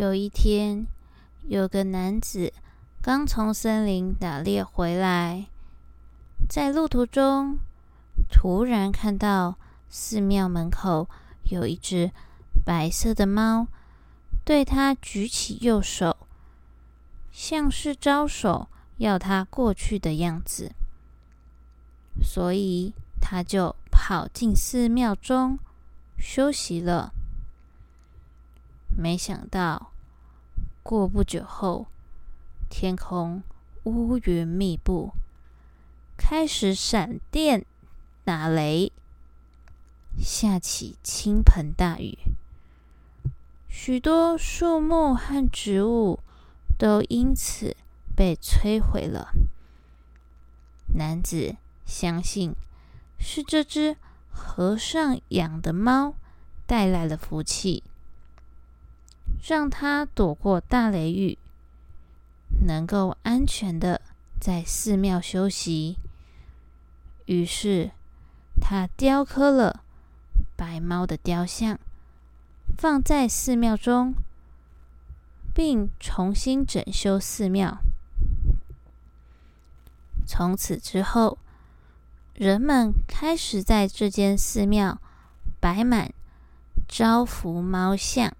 有一天，有个男子刚从森林打猎回来，在路途中突然看到寺庙门口有一只白色的猫，对他举起右手，像是招手要他过去的样子，所以他就跑进寺庙中休息了。没想到，过不久后，天空乌云密布，开始闪电打雷，下起倾盆大雨，许多树木和植物都因此被摧毁了。男子相信是这只和尚养的猫带来了福气。让他躲过大雷雨，能够安全的在寺庙休息。于是，他雕刻了白猫的雕像，放在寺庙中，并重新整修寺庙。从此之后，人们开始在这间寺庙摆满招福猫像。